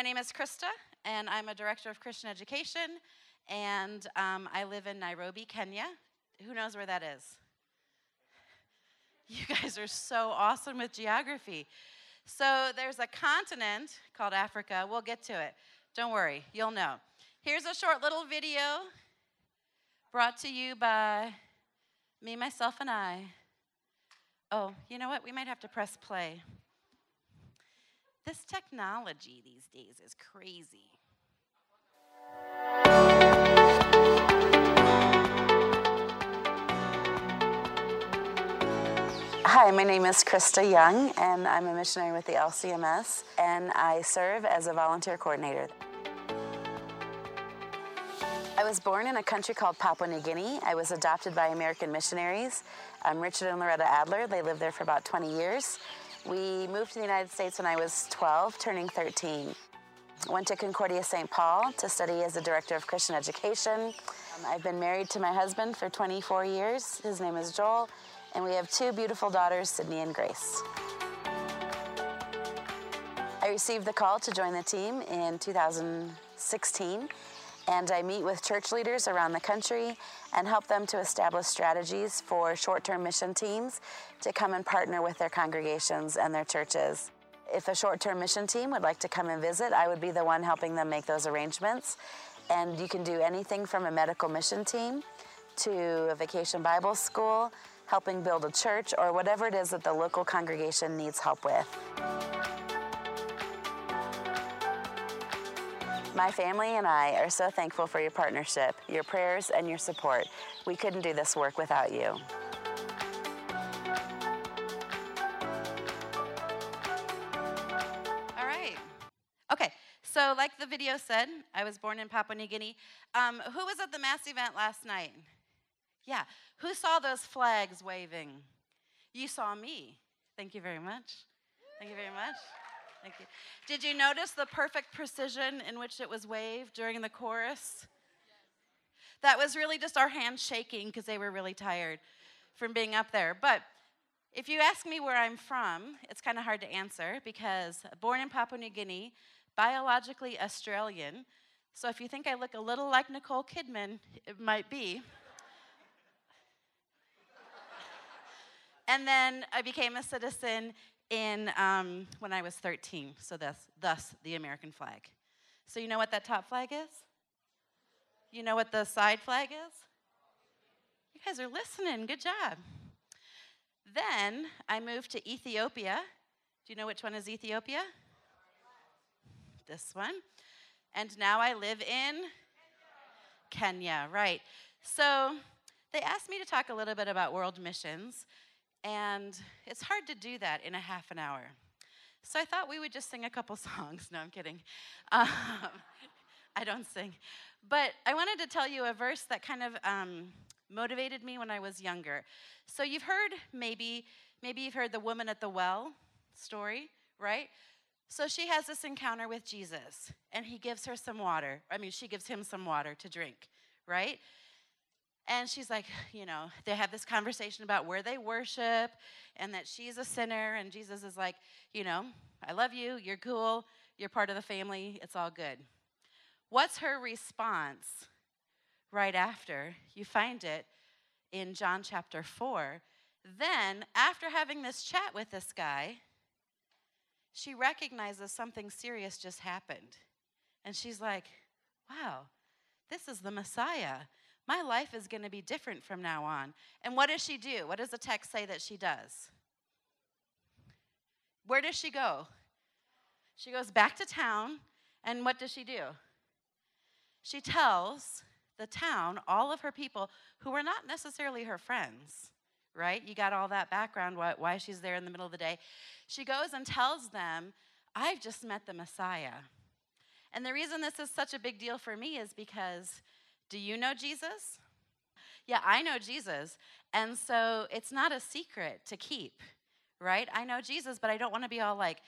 My name is Krista, and I'm a director of Christian education, and um, I live in Nairobi, Kenya. Who knows where that is? You guys are so awesome with geography. So there's a continent called Africa. We'll get to it. Don't worry, you'll know. Here's a short little video brought to you by me, myself, and I. Oh, you know what? We might have to press play. This technology these days is crazy. Hi, my name is Krista Young, and I'm a missionary with the LCMS, and I serve as a volunteer coordinator. I was born in a country called Papua New Guinea. I was adopted by American missionaries. I'm Richard and Loretta Adler. They lived there for about 20 years. We moved to the United States when I was 12, turning 13. Went to Concordia St. Paul to study as a director of Christian education. Um, I've been married to my husband for 24 years. His name is Joel, and we have two beautiful daughters, Sydney and Grace. I received the call to join the team in 2016 and I meet with church leaders around the country and help them to establish strategies for short term mission teams to come and partner with their congregations and their churches. If a short term mission team would like to come and visit, I would be the one helping them make those arrangements. And you can do anything from a medical mission team to a vacation Bible school, helping build a church, or whatever it is that the local congregation needs help with. My family and I are so thankful for your partnership, your prayers, and your support. We couldn't do this work without you. All right. Okay, so like the video said, I was born in Papua New Guinea. Um, who was at the mass event last night? Yeah. Who saw those flags waving? You saw me. Thank you very much. Thank you very much. Thank you. Did you notice the perfect precision in which it was waved during the chorus? That was really just our hands shaking because they were really tired from being up there. But if you ask me where I'm from, it's kind of hard to answer because born in Papua New Guinea, biologically Australian. So if you think I look a little like Nicole Kidman, it might be. and then I became a citizen in um, when I was 13. So thus, thus the American flag. So you know what that top flag is? You know what the side flag is? You guys are listening. Good job. Then I moved to Ethiopia. Do you know which one is Ethiopia? This one. And now I live in Kenya, right. So they asked me to talk a little bit about world missions. And it's hard to do that in a half an hour. So I thought we would just sing a couple songs. No, I'm kidding. Um, I don't sing. But I wanted to tell you a verse that kind of um, motivated me when I was younger. So you've heard maybe, maybe you've heard the woman at the well story, right? So she has this encounter with Jesus, and he gives her some water. I mean, she gives him some water to drink, right? And she's like, you know, they have this conversation about where they worship and that she's a sinner. And Jesus is like, you know, I love you. You're cool. You're part of the family. It's all good. What's her response right after? You find it in John chapter 4. Then, after having this chat with this guy, she recognizes something serious just happened. And she's like, wow, this is the Messiah my life is going to be different from now on. And what does she do? What does the text say that she does? Where does she go? She goes back to town, and what does she do? She tells the town, all of her people, who were not necessarily her friends, right? You got all that background, why, she's there in the middle of the day. She goes and tells them, I've just met the Messiah. And the reason this is such a big deal for me is because do you know Jesus? Yeah, I know Jesus. And so it's not a secret to keep, right? I know Jesus, but I don't want to be all like,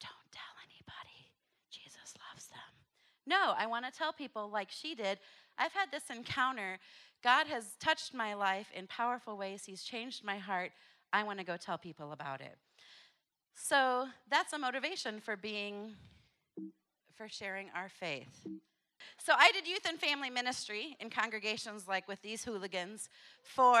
don't tell anybody. Jesus loves them. No, I want to tell people like she did. I've had this encounter. God has touched my life in powerful ways, He's changed my heart. I want to go tell people about it. So that's a motivation for being for sharing our faith. So, I did youth and family ministry in congregations like with these hooligans for,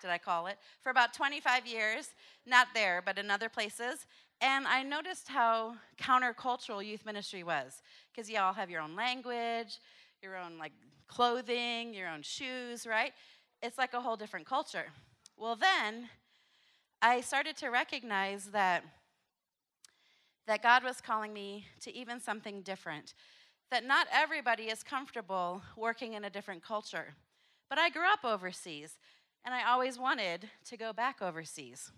did I call it? For about 25 years. Not there, but in other places. And I noticed how countercultural youth ministry was because you all have your own language, your own like clothing, your own shoes, right? It's like a whole different culture. Well, then I started to recognize that that God was calling me to even something different. That not everybody is comfortable working in a different culture. But I grew up overseas, and I always wanted to go back overseas.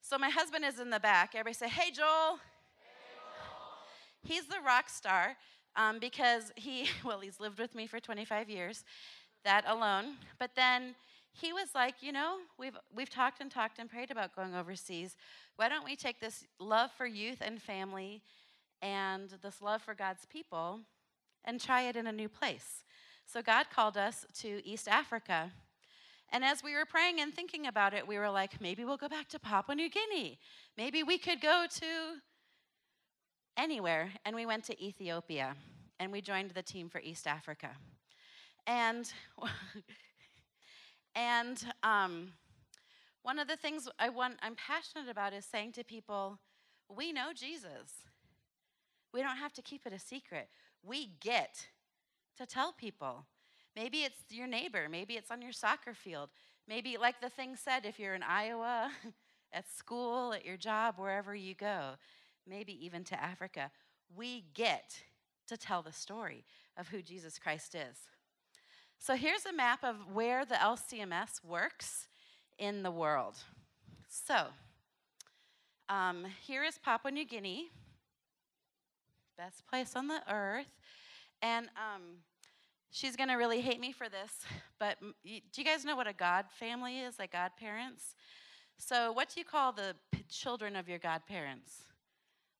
So my husband is in the back. Everybody say, Hey, Joel. He's the rock star um, because he, well, he's lived with me for 25 years, that alone. But then he was like, you know, we've, we've talked and talked and prayed about going overseas. Why don't we take this love for youth and family and this love for God's people and try it in a new place? So God called us to East Africa. And as we were praying and thinking about it, we were like, maybe we'll go back to Papua New Guinea. Maybe we could go to anywhere. And we went to Ethiopia and we joined the team for East Africa. And And um, one of the things I want, I'm passionate about is saying to people, we know Jesus. We don't have to keep it a secret. We get to tell people. Maybe it's your neighbor, maybe it's on your soccer field. Maybe, like the thing said, if you're in Iowa, at school, at your job, wherever you go, maybe even to Africa, we get to tell the story of who Jesus Christ is. So here's a map of where the LCMS works in the world. So um, here is Papua New Guinea, best place on the earth. And um, she's going to really hate me for this, but do you guys know what a God family is, like godparents? So, what do you call the children of your godparents?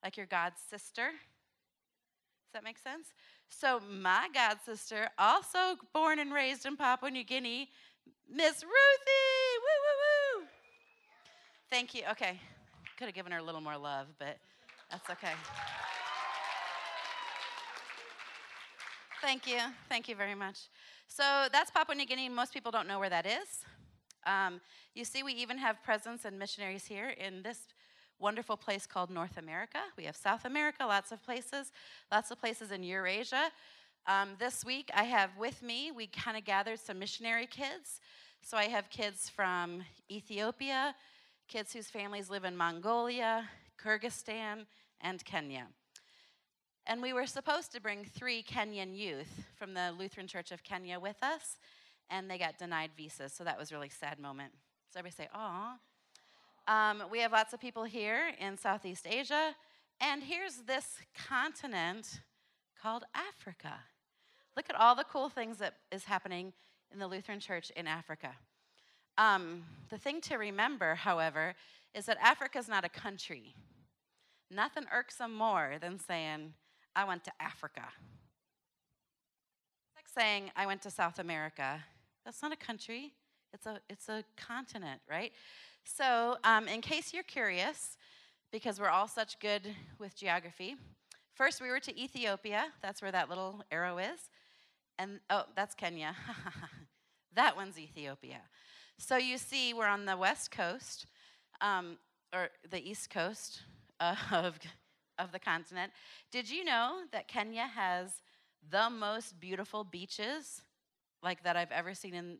Like your god sister? Does that make sense? So, my god sister, also born and raised in Papua New Guinea, Miss Ruthie. Woo, woo, woo. Thank you. Okay. Could have given her a little more love, but that's okay. Thank you. Thank you very much. So, that's Papua New Guinea. Most people don't know where that is. Um, you see, we even have presence and missionaries here in this wonderful place called North America. We have South America, lots of places, lots of places in Eurasia. Um, this week, I have with me, we kind of gathered some missionary kids. So I have kids from Ethiopia, kids whose families live in Mongolia, Kyrgyzstan, and Kenya. And we were supposed to bring three Kenyan youth from the Lutheran Church of Kenya with us, and they got denied visas. So that was really sad moment. So everybody say, "Aw." Um, we have lots of people here in Southeast Asia. And here's this continent called Africa. Look at all the cool things that is happening in the Lutheran Church in Africa. Um, the thing to remember, however, is that Africa is not a country. Nothing irks them more than saying, I went to Africa. It's like saying, I went to South America. That's not a country, it's a, it's a continent, right? So, um, in case you're curious, because we're all such good with geography, first we were to Ethiopia. That's where that little arrow is. And oh, that's Kenya. that one's Ethiopia. So, you see, we're on the west coast, um, or the east coast of, of the continent. Did you know that Kenya has the most beautiful beaches, like that I've ever seen in,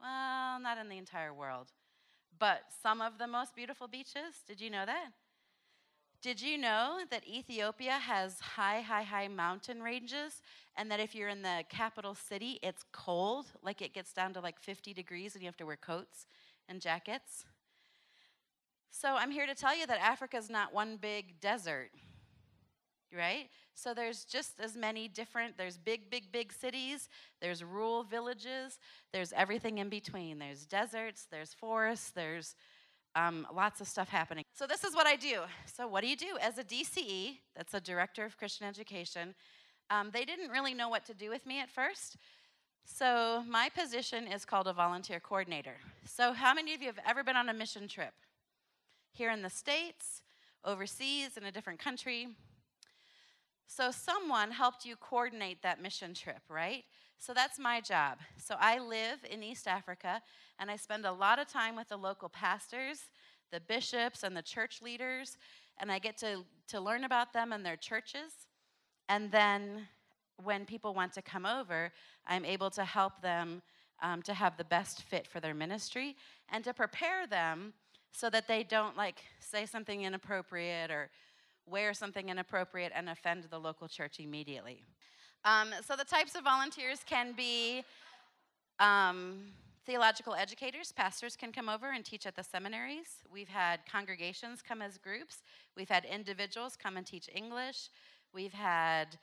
well, not in the entire world? But some of the most beautiful beaches. Did you know that? Did you know that Ethiopia has high, high, high mountain ranges, and that if you're in the capital city, it's cold, like it gets down to like 50 degrees, and you have to wear coats and jackets? So I'm here to tell you that Africa is not one big desert, right? So there's just as many different, there's big, big, big cities, there's rural villages, there's everything in between. There's deserts, there's forests, there's um, lots of stuff happening. So this is what I do. So what do you do? As a DCE, that's a Director of Christian Education, um, they didn't really know what to do with me at first. So my position is called a volunteer coordinator. So how many of you have ever been on a mission trip? Here in the States, overseas in a different country. So, someone helped you coordinate that mission trip, right? So, that's my job. So, I live in East Africa and I spend a lot of time with the local pastors, the bishops, and the church leaders, and I get to, to learn about them and their churches. And then, when people want to come over, I'm able to help them um, to have the best fit for their ministry and to prepare them so that they don't like say something inappropriate or wear something inappropriate and offend the local church immediately. Um, so the types of volunteers can be um, theological educators, pastors can come over and teach at the seminaries. We've had congregations come as groups. We've had individuals come and teach English. We've had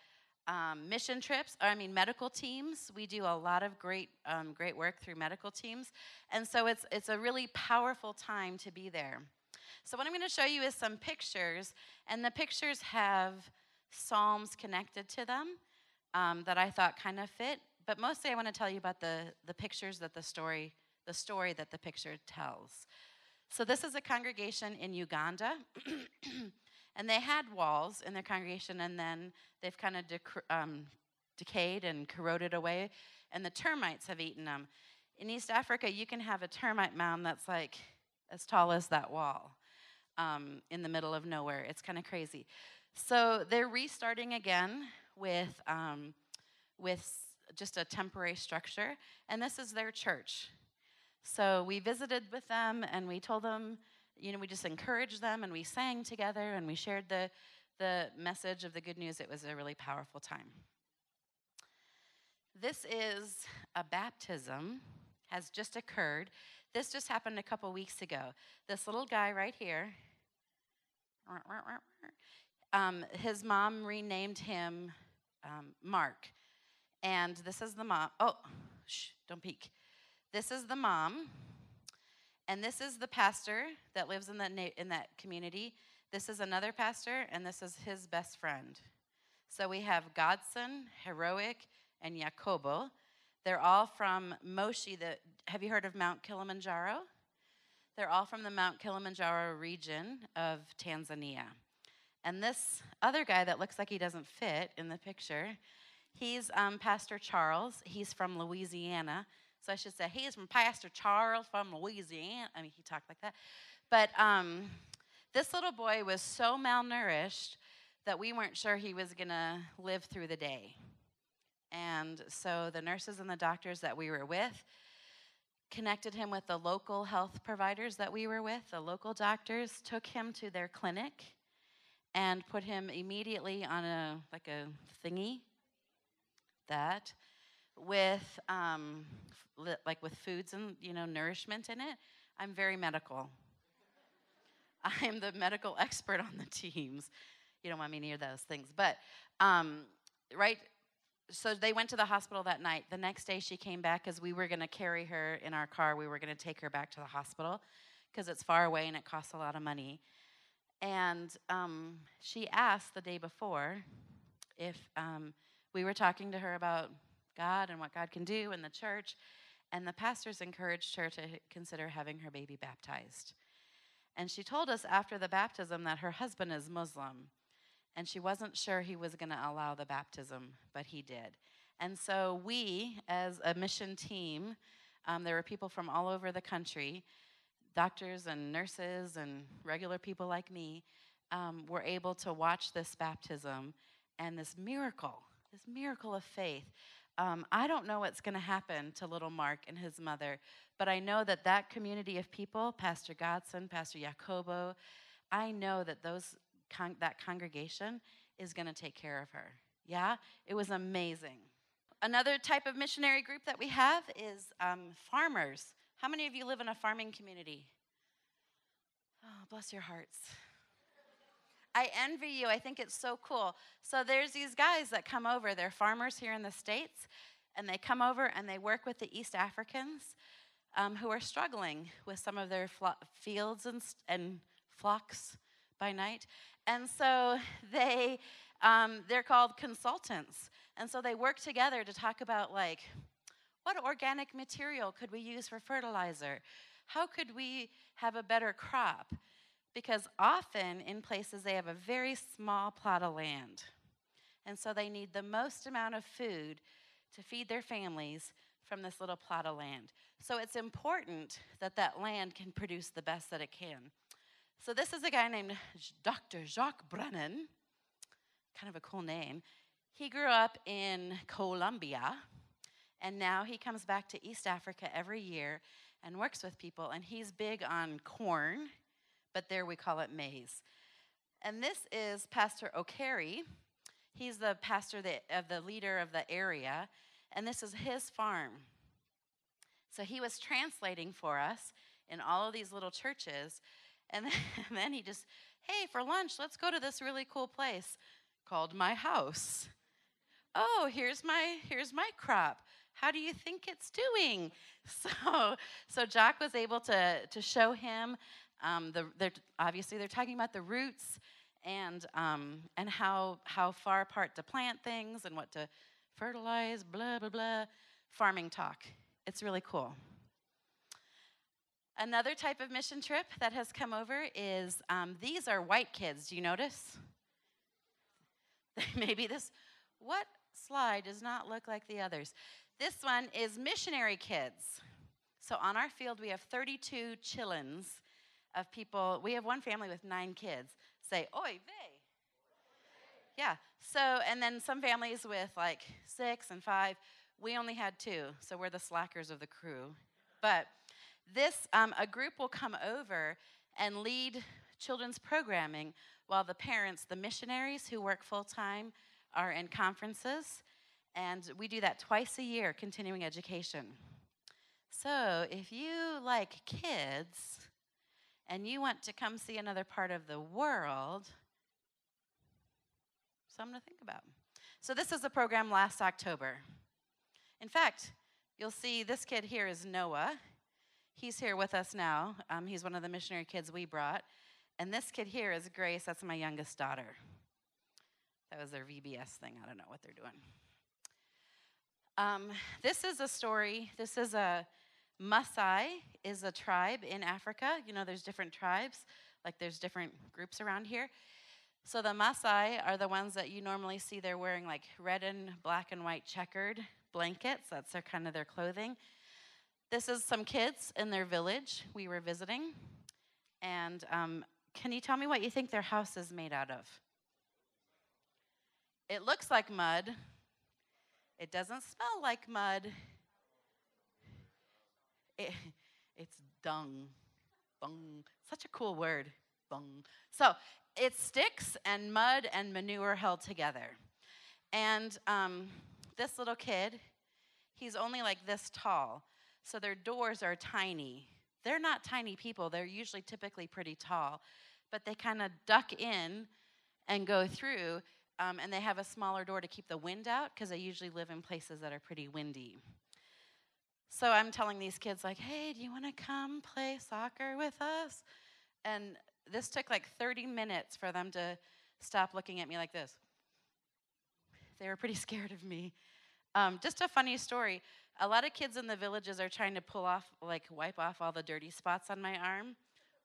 um, mission trips, or I mean medical teams. We do a lot of great, um, great work through medical teams, and so it's it's a really powerful time to be there. So what I'm going to show you is some pictures, and the pictures have psalms connected to them um, that I thought kind of fit. But mostly, I want to tell you about the the pictures that the story the story that the picture tells. So this is a congregation in Uganda. And they had walls in their congregation, and then they've kind of dec- um, decayed and corroded away, and the termites have eaten them. In East Africa, you can have a termite mound that's like as tall as that wall um, in the middle of nowhere. It's kind of crazy. So they're restarting again with, um, with just a temporary structure, and this is their church. So we visited with them and we told them you know, we just encouraged them and we sang together and we shared the, the message of the good news. It was a really powerful time. This is a baptism, has just occurred. This just happened a couple weeks ago. This little guy right here, um, his mom renamed him um, Mark. And this is the mom. Oh, shh, don't peek. This is the mom and this is the pastor that lives in that, na- in that community. This is another pastor, and this is his best friend. So we have Godson, Heroic, and Yakobo. They're all from Moshi. The, have you heard of Mount Kilimanjaro? They're all from the Mount Kilimanjaro region of Tanzania. And this other guy that looks like he doesn't fit in the picture, he's um, Pastor Charles. He's from Louisiana. So I should say, he's from Pastor Charles from Louisiana. I mean, he talked like that. But um, this little boy was so malnourished that we weren't sure he was going to live through the day. And so the nurses and the doctors that we were with connected him with the local health providers that we were with. The local doctors took him to their clinic and put him immediately on a like a thingy that with um, like with foods and you know nourishment in it i'm very medical. I am the medical expert on the teams. You don't want me near those things but um, right so they went to the hospital that night. The next day she came back because we were going to carry her in our car. We were going to take her back to the hospital because it's far away and it costs a lot of money. And um, she asked the day before if um, we were talking to her about God and what God can do in the church and the pastors encouraged her to consider having her baby baptized. And she told us after the baptism that her husband is Muslim, and she wasn't sure he was going to allow the baptism, but he did. And so we, as a mission team, um, there were people from all over the country, doctors and nurses and regular people like me, um, were able to watch this baptism and this miracle, this miracle of faith um, I don't know what's going to happen to little Mark and his mother, but I know that that community of people, Pastor Godson, Pastor Jacobo, I know that those con- that congregation is going to take care of her. Yeah, it was amazing. Another type of missionary group that we have is um, farmers. How many of you live in a farming community? Oh, bless your hearts. I envy you. I think it's so cool. So there's these guys that come over. They're farmers here in the States, and they come over and they work with the East Africans um, who are struggling with some of their flo- fields and, and flocks by night. And so they, um, they're called consultants. And so they work together to talk about, like, what organic material could we use for fertilizer? How could we have a better crop? Because often in places they have a very small plot of land. And so they need the most amount of food to feed their families from this little plot of land. So it's important that that land can produce the best that it can. So this is a guy named Dr. Jacques Brennan, kind of a cool name. He grew up in Colombia, and now he comes back to East Africa every year and works with people, and he's big on corn, but there we call it maize. And this is Pastor O'Carey. He's the pastor of the leader of the area, and this is his farm. So he was translating for us in all of these little churches, and then, and then he just, hey, for lunch, let's go to this really cool place called my house. Oh, here's my here's my crop. How do you think it's doing? So, so Jock was able to to show him. Um, the they're, obviously they're talking about the roots and um, and how how far apart to plant things and what to fertilize. Blah blah blah. Farming talk. It's really cool. Another type of mission trip that has come over is um, these are white kids. Do you notice? Maybe this, what slide does not look like the others? This one is missionary kids. So on our field, we have 32 chillins of people. We have one family with nine kids. Say, oi vey. Yeah. So, and then some families with like six and five. We only had two, so we're the slackers of the crew. But this, um, a group will come over and lead children's programming while the parents, the missionaries who work full time, are in conferences. And we do that twice a year, continuing education. So if you like kids and you want to come see another part of the world, something to think about. So this is the program last October. In fact, you'll see this kid here is Noah. He's here with us now. Um, he's one of the missionary kids we brought. And this kid here is Grace. That's my youngest daughter. That was their VBS thing. I don't know what they're doing. Um, this is a story. This is a Maasai is a tribe in Africa. You know, there's different tribes. Like there's different groups around here. So the Maasai are the ones that you normally see. They're wearing like red and black and white checkered blankets. That's their kind of their clothing. This is some kids in their village we were visiting. And um, can you tell me what you think their house is made out of? It looks like mud. It doesn't smell like mud. It, it's dung. Dung. Such a cool word. Dung. So it's sticks and mud and manure held together. And um, this little kid, he's only like this tall. So their doors are tiny. They're not tiny people, they're usually typically pretty tall, but they kind of duck in and go through. Um, and they have a smaller door to keep the wind out because they usually live in places that are pretty windy. So I'm telling these kids, like, hey, do you want to come play soccer with us? And this took like 30 minutes for them to stop looking at me like this. They were pretty scared of me. Um, just a funny story. A lot of kids in the villages are trying to pull off, like, wipe off all the dirty spots on my arm.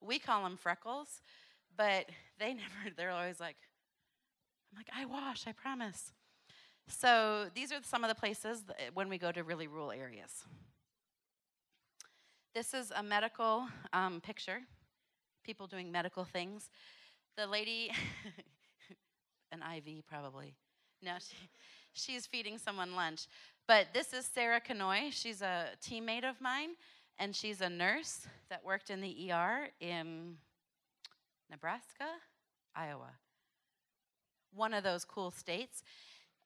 We call them freckles, but they never, they're always like, I'm like, I wash, I promise. So these are some of the places when we go to really rural areas. This is a medical um, picture, people doing medical things. The lady, an IV probably. No, she, she's feeding someone lunch. But this is Sarah Canoy. She's a teammate of mine, and she's a nurse that worked in the ER in Nebraska, Iowa. One of those cool states.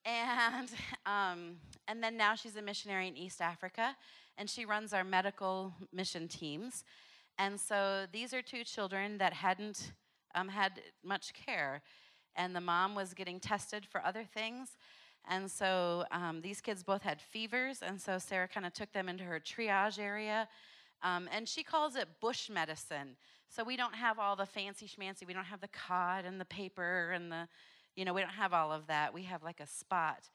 And, um, and then now she's a missionary in East Africa, and she runs our medical mission teams. And so these are two children that hadn't um, had much care, and the mom was getting tested for other things. And so um, these kids both had fevers, and so Sarah kind of took them into her triage area. Um, and she calls it bush medicine. So we don't have all the fancy schmancy. We don't have the cod and the paper and the, you know, we don't have all of that. We have like a spot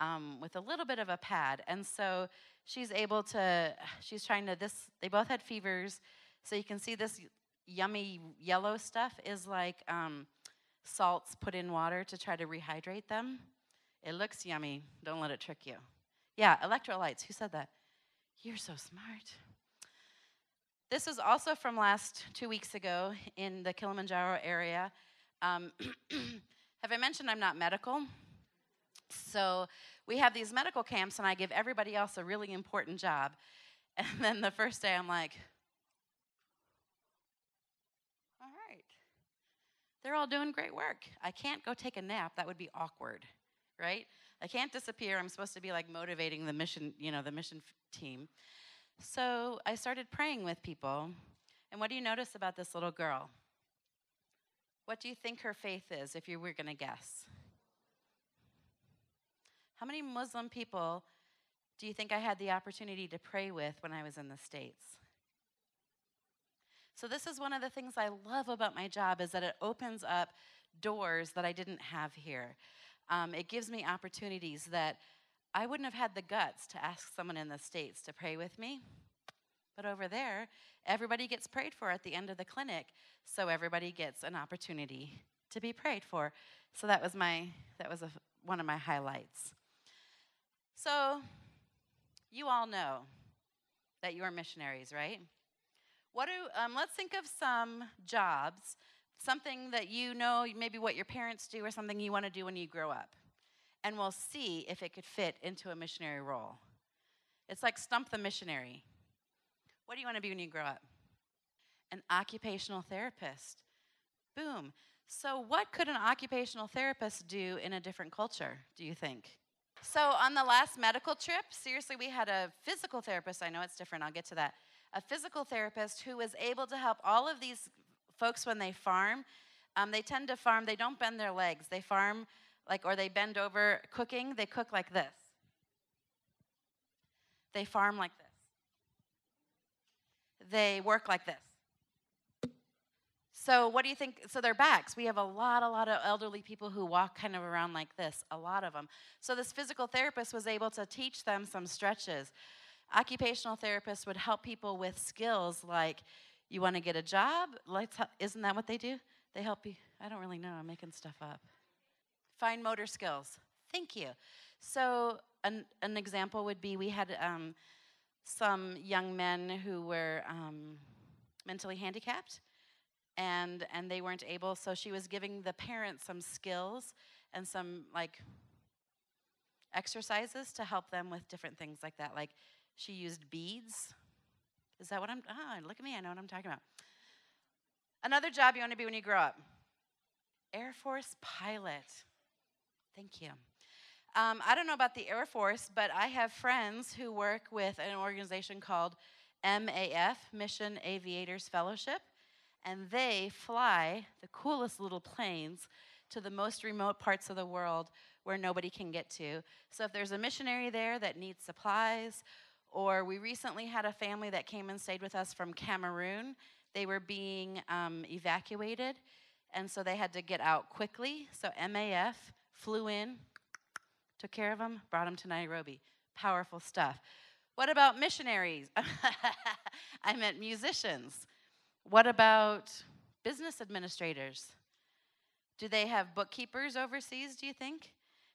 um, with a little bit of a pad. And so she's able to, she's trying to, this, they both had fevers. So you can see this yummy yellow stuff is like um, salts put in water to try to rehydrate them. It looks yummy. Don't let it trick you. Yeah, electrolytes. Who said that? You're so smart. This is also from last two weeks ago in the Kilimanjaro area. Um, have I mentioned I'm not medical? So we have these medical camps, and I give everybody else a really important job. And then the first day, I'm like, all right, they're all doing great work. I can't go take a nap. That would be awkward, right? I can't disappear. I'm supposed to be like motivating the mission, you know, the mission team. So I started praying with people. And what do you notice about this little girl? What do you think her faith is if you were going to guess? How many Muslim people do you think I had the opportunity to pray with when I was in the States? So this is one of the things I love about my job is that it opens up doors that I didn't have here. Um, it gives me opportunities that I wouldn't have had the guts to ask someone in the States to pray with me. But over there, everybody gets prayed for at the end of the clinic, so everybody gets an opportunity to be prayed for. So that was my that was a, one of my highlights. So, you all know that you are missionaries, right? What do, um, let's think of some jobs, something that you know, maybe what your parents do, or something you want to do when you grow up. And we'll see if it could fit into a missionary role. It's like Stump the Missionary. What do you want to be when you grow up? An occupational therapist. Boom. So, what could an occupational therapist do in a different culture, do you think? So, on the last medical trip, seriously, we had a physical therapist. I know it's different, I'll get to that. A physical therapist who was able to help all of these folks when they farm. Um, they tend to farm, they don't bend their legs. They farm like, or they bend over cooking, they cook like this. They farm like this. They work like this. So, what do you think? So, their backs. We have a lot, a lot of elderly people who walk kind of around like this, a lot of them. So, this physical therapist was able to teach them some stretches. Occupational therapists would help people with skills like, you want to get a job? Let's, help. isn't that what they do? They help you. I don't really know. I'm making stuff up. Fine motor skills. Thank you. So, an, an example would be we had um, some young men who were um, mentally handicapped and and they weren't able so she was giving the parents some skills and some like exercises to help them with different things like that like she used beads. Is that what i'm ah look at me i know what i'm talking about. Another job you want to be when you grow up? Air force pilot. Thank you um, i don't know about the air force but i have friends who work with an organization called MAF mission aviators fellowship and they fly the coolest little planes to the most remote parts of the world where nobody can get to. So if there's a missionary there that needs supplies, or we recently had a family that came and stayed with us from Cameroon, they were being um, evacuated, and so they had to get out quickly. So MAF flew in, took care of them, brought them to Nairobi. Powerful stuff. What about missionaries? I meant musicians. What about business administrators? Do they have bookkeepers overseas, do you think?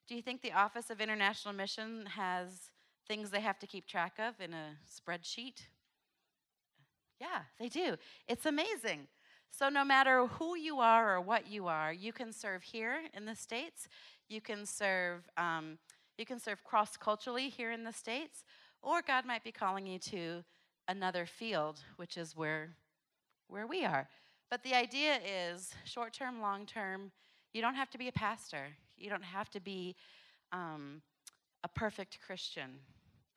Do you think the Office of International Mission has things they have to keep track of in a spreadsheet? Yeah, they do. It's amazing. So, no matter who you are or what you are, you can serve here in the States. You can serve, um, you can serve cross culturally here in the States, or God might be calling you to another field, which is where where we are. But the idea is short term, long term, you don't have to be a pastor. You don't have to be um, a perfect Christian.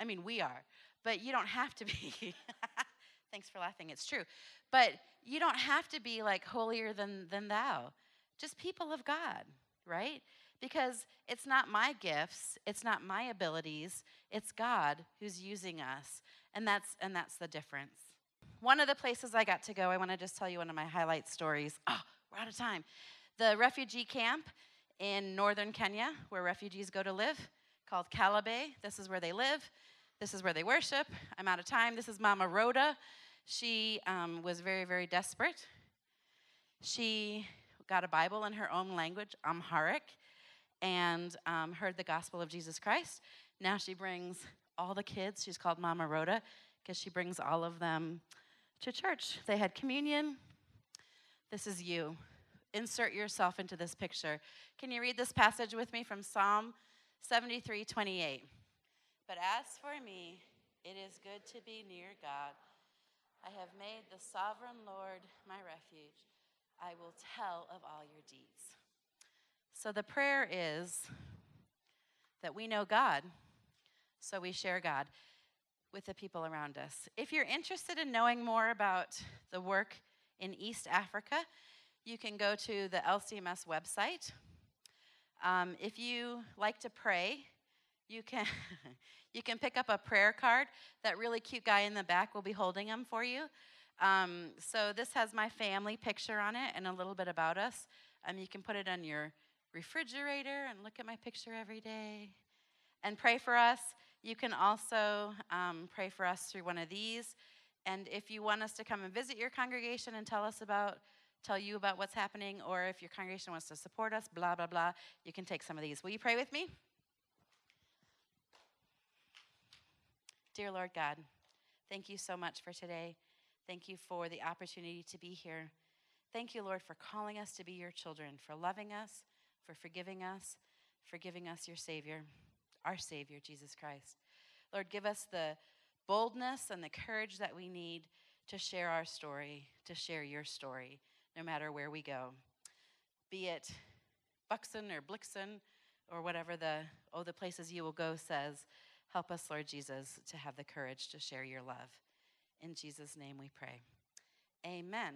I mean, we are, but you don't have to be. Thanks for laughing, it's true. But you don't have to be like holier than, than thou. Just people of God, right? Because it's not my gifts, it's not my abilities, it's God who's using us. And that's and that's the difference. One of the places I got to go, I want to just tell you one of my highlight stories. Oh, we're out of time. The refugee camp in northern Kenya, where refugees go to live, called Kalobeyei. This is where they live. This is where they worship. I'm out of time. This is Mama Rhoda. She um, was very, very desperate. She got a Bible in her own language, Amharic, and um, heard the gospel of Jesus Christ. Now she brings all the kids, she's called Mama Rhoda, because she brings all of them to church. They had communion. This is you. Insert yourself into this picture. Can you read this passage with me from Psalm 73 28? But as for me, it is good to be near God. I have made the sovereign Lord my refuge. I will tell of all your deeds. So the prayer is that we know God, so we share God with the people around us. If you're interested in knowing more about the work in East Africa, you can go to the LCMS website. Um, if you like to pray, you can you can pick up a prayer card. That really cute guy in the back will be holding them for you. Um, so this has my family picture on it and a little bit about us. Um, you can put it on your refrigerator and look at my picture every day and pray for us. You can also um, pray for us through one of these. And if you want us to come and visit your congregation and tell us about, tell you about what's happening, or if your congregation wants to support us, blah, blah, blah, you can take some of these. Will you pray with me? Dear Lord God, thank you so much for today. Thank you for the opportunity to be here. Thank you, Lord, for calling us to be your children, for loving us, for forgiving us, for giving us your Savior, our Savior, Jesus Christ. Lord, give us the boldness and the courage that we need to share our story, to share your story, no matter where we go. Be it Buxton or Blixen or whatever the, oh, the places you will go says, help us, Lord Jesus, to have the courage to share your love. In Jesus' name we pray. Amen.